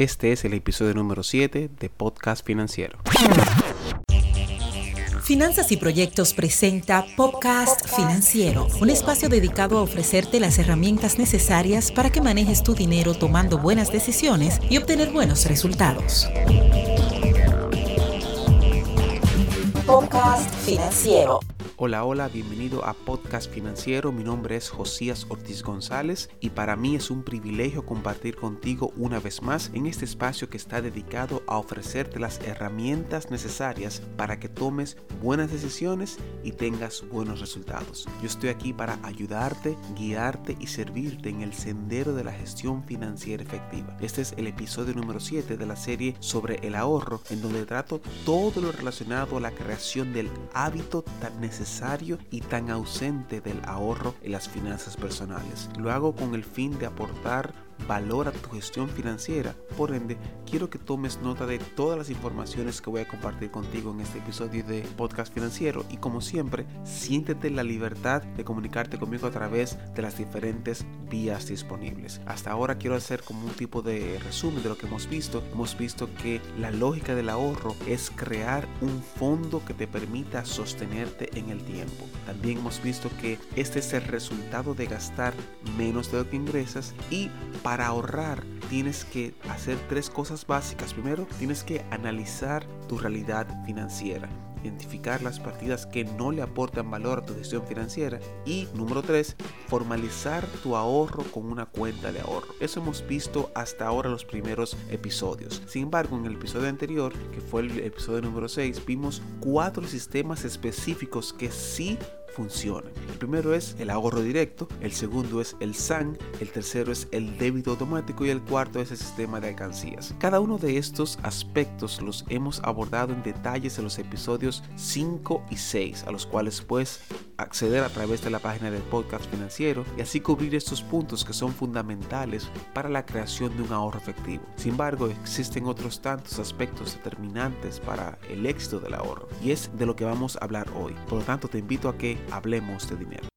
Este es el episodio número 7 de Podcast Financiero. Finanzas y Proyectos presenta Podcast Financiero, un espacio dedicado a ofrecerte las herramientas necesarias para que manejes tu dinero tomando buenas decisiones y obtener buenos resultados. Podcast Financiero. Hola, hola, bienvenido a Podcast Financiero. Mi nombre es Josías Ortiz González y para mí es un privilegio compartir contigo una vez más en este espacio que está dedicado a ofrecerte las herramientas necesarias para que tomes buenas decisiones y tengas buenos resultados. Yo estoy aquí para ayudarte, guiarte y servirte en el sendero de la gestión financiera efectiva. Este es el episodio número 7 de la serie sobre el ahorro en donde trato todo lo relacionado a la creación del hábito tan necesario y tan ausente del ahorro en las finanzas personales. Lo hago con el fin de aportar valor a tu gestión financiera. Por ende, quiero que tomes nota de todas las informaciones que voy a compartir contigo en este episodio de Podcast Financiero y como siempre, siéntete la libertad de comunicarte conmigo a través de las diferentes vías disponibles. Hasta ahora quiero hacer como un tipo de resumen de lo que hemos visto. Hemos visto que la lógica del ahorro es crear un fondo que te permita sostenerte en el tiempo. También hemos visto que este es el resultado de gastar menos de lo que ingresas y para ahorrar tienes que hacer tres cosas básicas. Primero, tienes que analizar tu realidad financiera identificar las partidas que no le aportan valor a tu gestión financiera y número 3 formalizar tu ahorro con una cuenta de ahorro eso hemos visto hasta ahora los primeros episodios sin embargo en el episodio anterior que fue el episodio número 6 vimos cuatro sistemas específicos que sí funcionan. El primero es el ahorro directo, el segundo es el SAN, el tercero es el débito automático y el cuarto es el sistema de alcancías. Cada uno de estos aspectos los hemos abordado en detalles en los episodios 5 y 6, a los cuales puedes acceder a través de la página del podcast financiero y así cubrir estos puntos que son fundamentales para la creación de un ahorro efectivo. Sin embargo, existen otros tantos aspectos determinantes para el éxito del ahorro y es de lo que vamos a hablar hoy. Por lo tanto, te invito a que hablemos de dinero.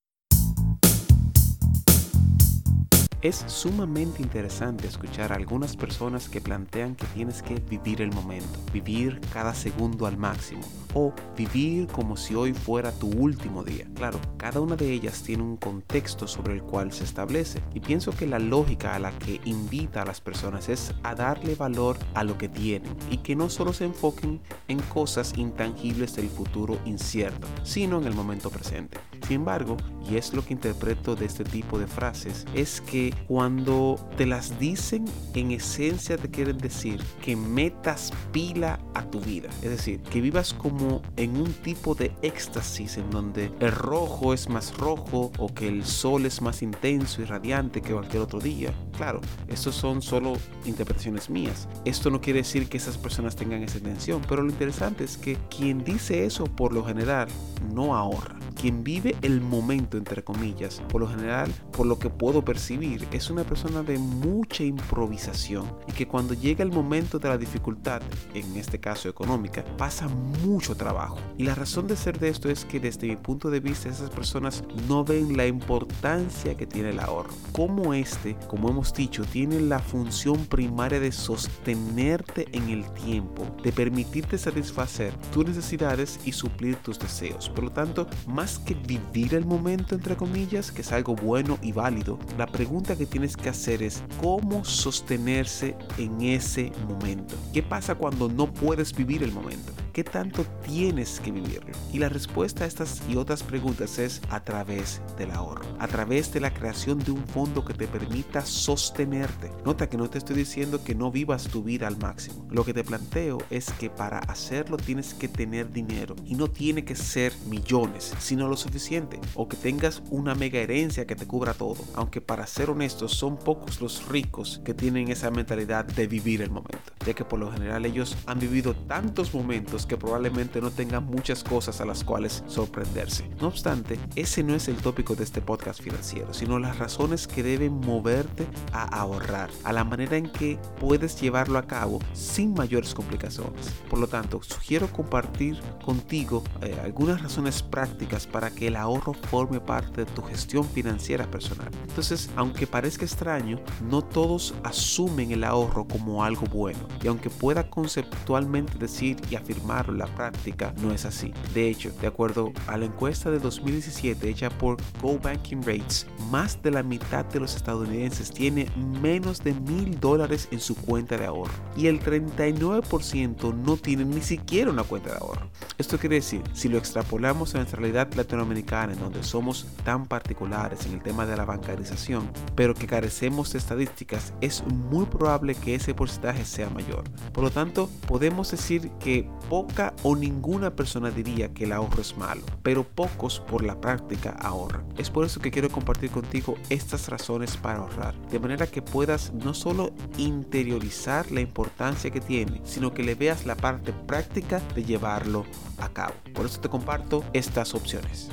Es sumamente interesante escuchar a algunas personas que plantean que tienes que vivir el momento, vivir cada segundo al máximo o vivir como si hoy fuera tu último día. Claro, cada una de ellas tiene un contexto sobre el cual se establece y pienso que la lógica a la que invita a las personas es a darle valor a lo que tienen y que no solo se enfoquen en cosas intangibles del futuro incierto, sino en el momento presente. Sin embargo, y es lo que interpreto de este tipo de frases, es que cuando te las dicen, en esencia te quieren decir que metas pila a tu vida. Es decir, que vivas como en un tipo de éxtasis en donde el rojo es más rojo o que el sol es más intenso y radiante que cualquier otro día. Claro, estos son solo interpretaciones mías. Esto no quiere decir que esas personas tengan esa intención, pero lo interesante es que quien dice eso por lo general no ahorra. Quien vive el momento, entre comillas, por lo general, por lo que puedo percibir, es una persona de mucha improvisación y que cuando llega el momento de la dificultad, en este caso económica, pasa mucho trabajo. Y la razón de ser de esto es que desde mi punto de vista esas personas no ven la importancia que tiene el ahorro. Como este, como hemos dicho, tiene la función primaria de sostenerte en el tiempo, de permitirte satisfacer tus necesidades y suplir tus deseos. Por lo tanto, más que vivir el momento, entre comillas, que es algo bueno y válido, la pregunta que tienes que hacer es cómo sostenerse en ese momento. ¿Qué pasa cuando no puedes vivir el momento? ¿Qué tanto tienes que vivirlo? Y la respuesta a estas y otras preguntas es a través del ahorro, a través de la creación de un fondo que te permita sostenerte. Nota que no te estoy diciendo que no vivas tu vida al máximo. Lo que te planteo es que para hacerlo tienes que tener dinero y no tiene que ser millones, sino lo suficiente o que tengas una mega herencia que te cubra todo. Aunque para ser honesto son pocos los ricos que tienen esa mentalidad de vivir el momento. ya que por lo general ellos han vivido tantos momentos que probablemente no tengan muchas cosas a las cuales sorprenderse. No obstante, ese no es el tópico de este podcast financiero, sino las razones que deben moverte a ahorrar, a la manera en que puedes llevarlo a cabo sin mayores complicaciones. Por lo tanto, sugiero compartir contigo eh, algunas razones prácticas para que el ahorro forme parte de tu gestión financiera personal. Entonces, aunque parezca extraño, no todos asumen el ahorro como algo bueno. Y aunque pueda conceptualmente decir y afirmarlo en la práctica, no es así. De hecho, de acuerdo a la encuesta de 2017 hecha por Go Banking Rates, más de la mitad de los estadounidenses tiene menos de mil dólares en su cuenta de ahorro. Y el 39% no tiene ni siquiera una cuenta de ahorro. Esto quiere decir, si lo extrapolamos a nuestra realidad latinoamericana, en donde somos tan particulares en el tema de la bancarización, pero que carecemos de estadísticas, es muy probable que ese porcentaje sea mayor. Por lo tanto, podemos decir que poca o ninguna persona diría que el ahorro es malo, pero pocos por la práctica ahorran. Es por eso que quiero compartir contigo estas razones para ahorrar, de manera que puedas no solo interiorizar la importancia que tiene, sino que le veas la parte práctica de llevarlo a cabo. Por eso te comparto estas opciones.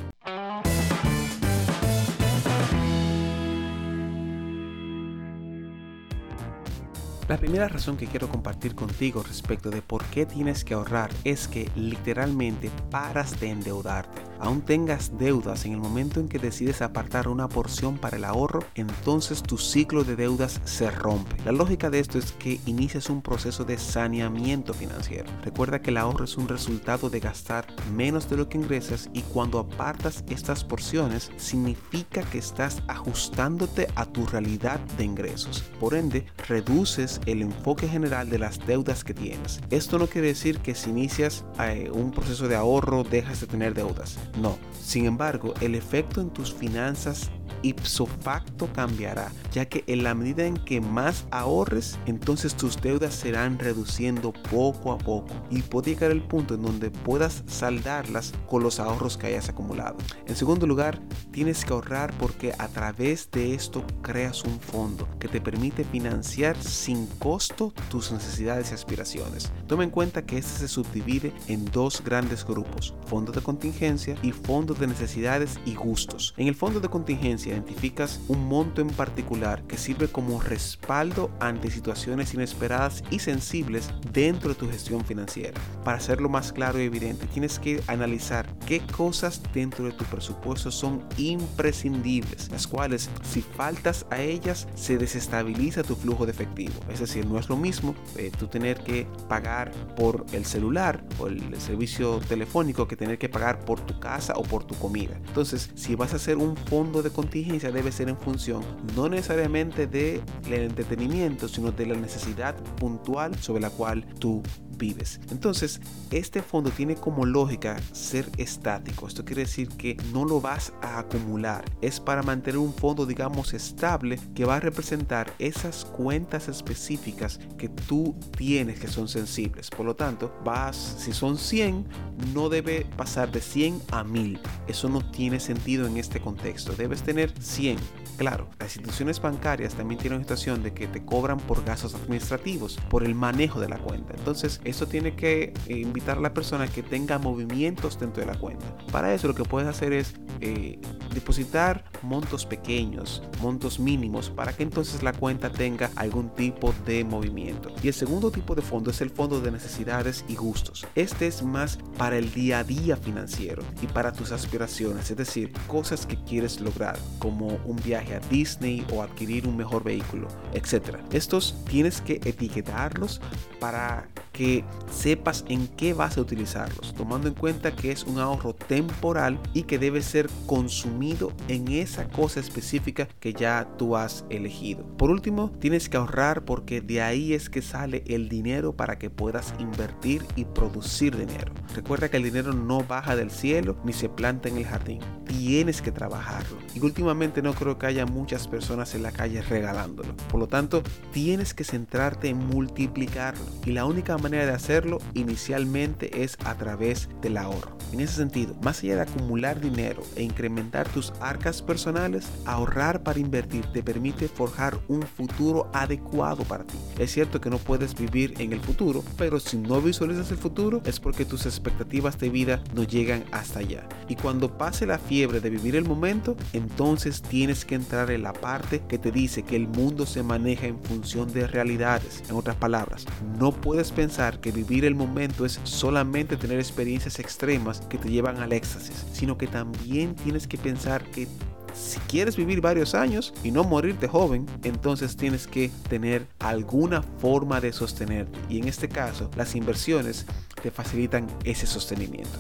La primera razón que quiero compartir contigo respecto de por qué tienes que ahorrar es que literalmente paras de endeudarte. Aún tengas deudas en el momento en que decides apartar una porción para el ahorro, entonces tu ciclo de deudas se rompe. La lógica de esto es que inicias un proceso de saneamiento financiero. Recuerda que el ahorro es un resultado de gastar menos de lo que ingresas y cuando apartas estas porciones significa que estás ajustándote a tu realidad de ingresos. Por ende, reduces el enfoque general de las deudas que tienes. Esto no quiere decir que si inicias eh, un proceso de ahorro dejas de tener deudas. No. Sin embargo, el efecto en tus finanzas ipso facto cambiará, ya que en la medida en que más ahorres, entonces tus deudas serán reduciendo poco a poco y puede llegar el punto en donde puedas saldarlas con los ahorros que hayas acumulado. En segundo lugar, tienes que ahorrar porque a través de esto creas un fondo que te permite financiar sin costo tus necesidades y aspiraciones. Toma en cuenta que este se subdivide en dos grandes grupos, fondos de contingencia y fondos de necesidades y gustos. En el fondo de contingencia identificas un monto en particular que sirve como respaldo ante situaciones inesperadas y sensibles dentro de tu gestión financiera. Para hacerlo más claro y evidente, tienes que analizar qué cosas dentro de tu presupuesto son imprescindibles, las cuales si faltas a ellas se desestabiliza tu flujo de efectivo. Es decir, no es lo mismo eh, tú tener que pagar por el celular o el servicio telefónico que tener que pagar por tu casa o por tu comida. Entonces, si vas a hacer un fondo de contingencia, debe ser en función no necesariamente del entretenimiento, sino de la necesidad puntual sobre la cual tú Entonces, este fondo tiene como lógica ser estático. Esto quiere decir que no lo vas a acumular. Es para mantener un fondo, digamos, estable que va a representar esas cuentas específicas que tú tienes que son sensibles. Por lo tanto, vas, si son 100, no debe pasar de 100 a 1000. Eso no tiene sentido en este contexto. Debes tener 100. Claro, las instituciones bancarias también tienen una situación de que te cobran por gastos administrativos, por el manejo de la cuenta. Entonces, eso tiene que eh, invitar a la persona que tenga movimientos dentro de la cuenta. Para eso lo que puedes hacer es eh, depositar montos pequeños, montos mínimos, para que entonces la cuenta tenga algún tipo de movimiento. Y el segundo tipo de fondo es el fondo de necesidades y gustos. Este es más para el día a día financiero y para tus aspiraciones, es decir, cosas que quieres lograr, como un viaje a Disney o adquirir un mejor vehículo, etc. Estos tienes que etiquetarlos para que sepas en qué vas a utilizarlos, tomando en cuenta que es un ahorro temporal y que debe ser consumido en esa cosa específica que ya tú has elegido. Por último, tienes que ahorrar porque de ahí es que sale el dinero para que puedas invertir y producir dinero. Recuerda que el dinero no baja del cielo ni se planta en el jardín tienes que trabajarlo. Y últimamente no creo que haya muchas personas en la calle regalándolo. Por lo tanto, tienes que centrarte en multiplicarlo. Y la única manera de hacerlo inicialmente es a través del ahorro. En ese sentido, más allá de acumular dinero e incrementar tus arcas personales, ahorrar para invertir te permite forjar un futuro adecuado para ti. Es cierto que no puedes vivir en el futuro, pero si no visualizas el futuro es porque tus expectativas de vida no llegan hasta allá. Y cuando pase la fiebre de vivir el momento, entonces tienes que entrar en la parte que te dice que el mundo se maneja en función de realidades. En otras palabras, no puedes pensar que vivir el momento es solamente tener experiencias extremas que te llevan al éxtasis, sino que también tienes que pensar que si quieres vivir varios años y no morirte joven, entonces tienes que tener alguna forma de sostenerte. Y en este caso, las inversiones te facilitan ese sostenimiento.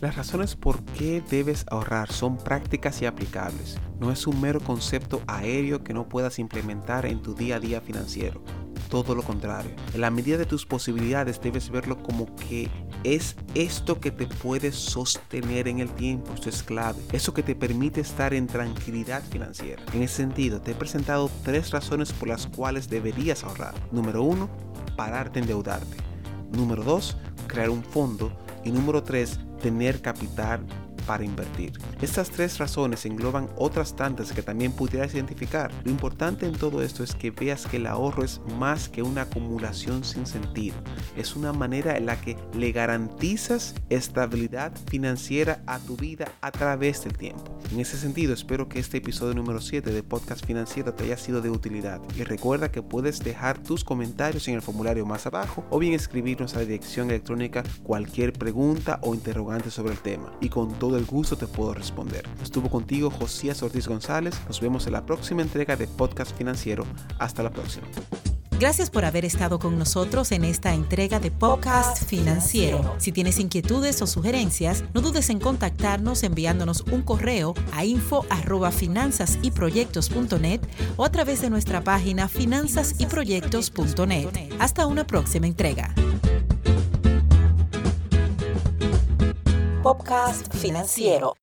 Las razones por qué debes ahorrar son prácticas y aplicables. No es un mero concepto aéreo que no puedas implementar en tu día a día financiero todo lo contrario. En la medida de tus posibilidades debes verlo como que es esto que te puede sostener en el tiempo, esto es clave, eso que te permite estar en tranquilidad financiera. En ese sentido, te he presentado tres razones por las cuales deberías ahorrar. Número uno, pararte de endeudarte. Número dos, crear un fondo. Y número tres, tener capital para invertir. Estas tres razones engloban otras tantas que también pudieras identificar. Lo importante en todo esto es que veas que el ahorro es más que una acumulación sin sentido. Es una manera en la que le garantizas estabilidad financiera a tu vida a través del tiempo. En ese sentido, espero que este episodio número 7 de Podcast Financiero te haya sido de utilidad. Y recuerda que puedes dejar tus comentarios en el formulario más abajo o bien escribirnos a la dirección electrónica cualquier pregunta o interrogante sobre el tema. Y con el gusto te puedo responder. Estuvo contigo Josías Ortiz González. Nos vemos en la próxima entrega de Podcast Financiero. Hasta la próxima. Gracias por haber estado con nosotros en esta entrega de Podcast Financiero. Si tienes inquietudes o sugerencias, no dudes en contactarnos enviándonos un correo a info@finanzasyproyectos.net o a través de nuestra página finanzasyproyectos.net. Hasta una próxima entrega. Podcast Financiero.